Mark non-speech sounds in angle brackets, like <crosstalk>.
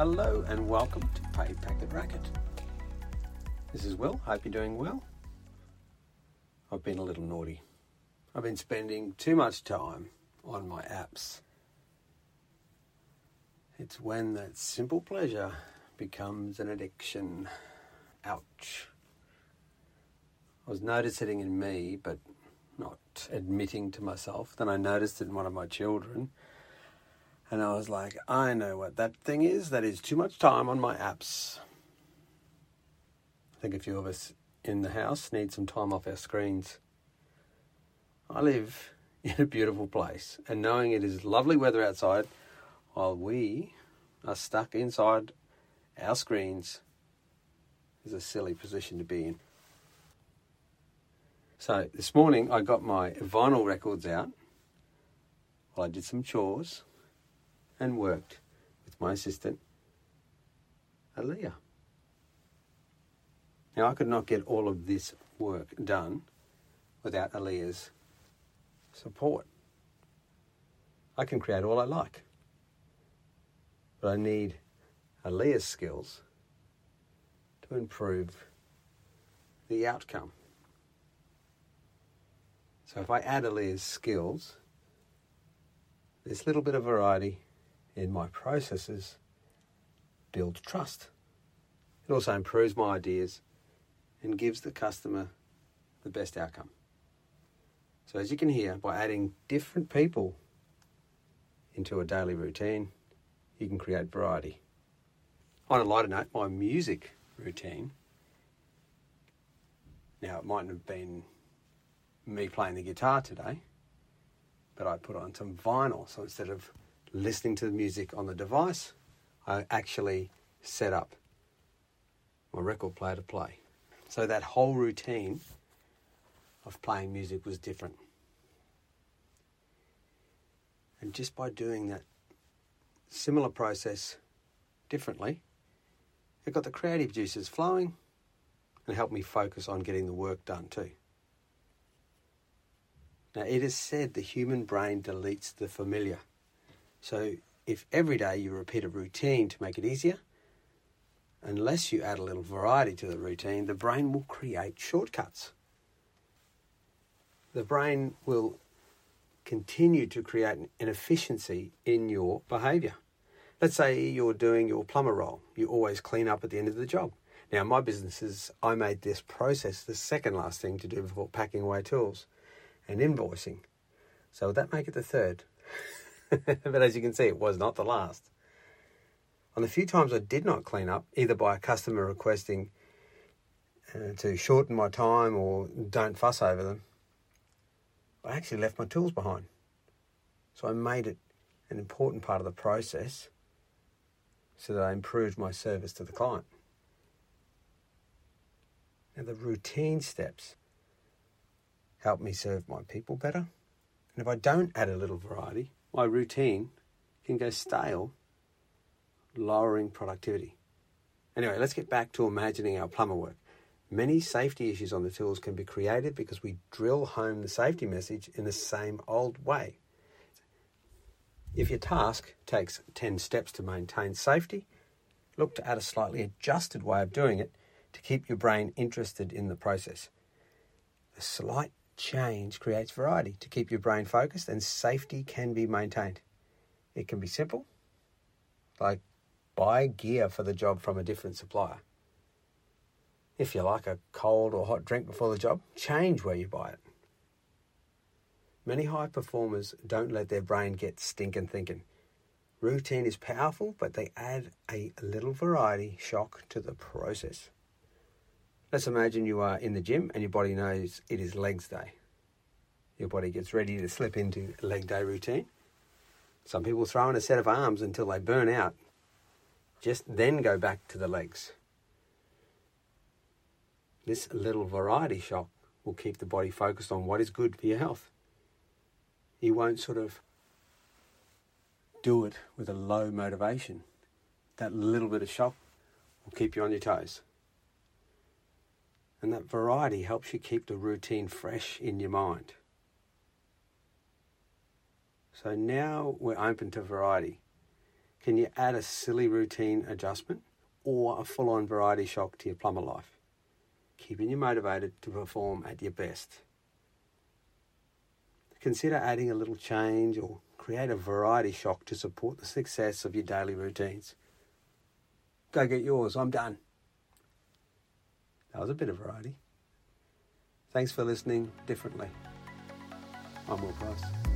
Hello and welcome to Pay Packet Racket. This is Will. Hope you're doing well. I've been a little naughty. I've been spending too much time on my apps. It's when that simple pleasure becomes an addiction. Ouch. I was noticing in me, but not admitting to myself. Then I noticed it in one of my children. And I was like, I know what that thing is. That is too much time on my apps. I think a few of us in the house need some time off our screens. I live <laughs> in a beautiful place, and knowing it is lovely weather outside, while we are stuck inside our screens, is a silly position to be in. So this morning I got my vinyl records out while I did some chores and worked with my assistant, Aaliyah. Now, I could not get all of this work done without Aaliyah's support. I can create all I like, but I need Aaliyah's skills to improve the outcome. So if I add Aaliyah's skills, this little bit of variety in my processes builds trust. It also improves my ideas and gives the customer the best outcome. So, as you can hear, by adding different people into a daily routine, you can create variety. On a lighter note, my music routine. Now, it mightn't have been me playing the guitar today, but I put on some vinyl. So instead of listening to the music on the device, I actually set up my record player to play. So that whole routine of playing music was different. And just by doing that similar process differently, it got the creative juices flowing and helped me focus on getting the work done too. Now, it is said the human brain deletes the familiar. So, if every day you repeat a routine to make it easier, unless you add a little variety to the routine, the brain will create shortcuts. The brain will continue to create an inefficiency in your behavior. Let's say you're doing your plumber role, you always clean up at the end of the job. Now, my business is I made this process the second last thing to do before packing away tools and invoicing. So would that make it the third? <laughs> <laughs> but as you can see, it was not the last. On the few times I did not clean up, either by a customer requesting uh, to shorten my time or don't fuss over them, I actually left my tools behind. So I made it an important part of the process so that I improved my service to the client. Now, the routine steps help me serve my people better. And if I don't add a little variety, my routine can go stale, lowering productivity. Anyway, let's get back to imagining our plumber work. Many safety issues on the tools can be created because we drill home the safety message in the same old way. If your task takes 10 steps to maintain safety, look to add a slightly adjusted way of doing it to keep your brain interested in the process. A slight change creates variety to keep your brain focused and safety can be maintained. It can be simple, like buy gear for the job from a different supplier. If you like a cold or hot drink before the job, change where you buy it. Many high performers don't let their brain get stinking thinking. Routine is powerful, but they add a little variety shock to the process. Let's imagine you are in the gym and your body knows it is legs day. Your body gets ready to slip into leg day routine. Some people throw in a set of arms until they burn out, just then go back to the legs. This little variety shock will keep the body focused on what is good for your health. You won't sort of do it with a low motivation. That little bit of shock will keep you on your toes. And that variety helps you keep the routine fresh in your mind. So now we're open to variety. Can you add a silly routine adjustment or a full on variety shock to your plumber life? Keeping you motivated to perform at your best. Consider adding a little change or create a variety shock to support the success of your daily routines. Go get yours. I'm done. That was a bit of variety. Thanks for listening differently. I'm Will Price.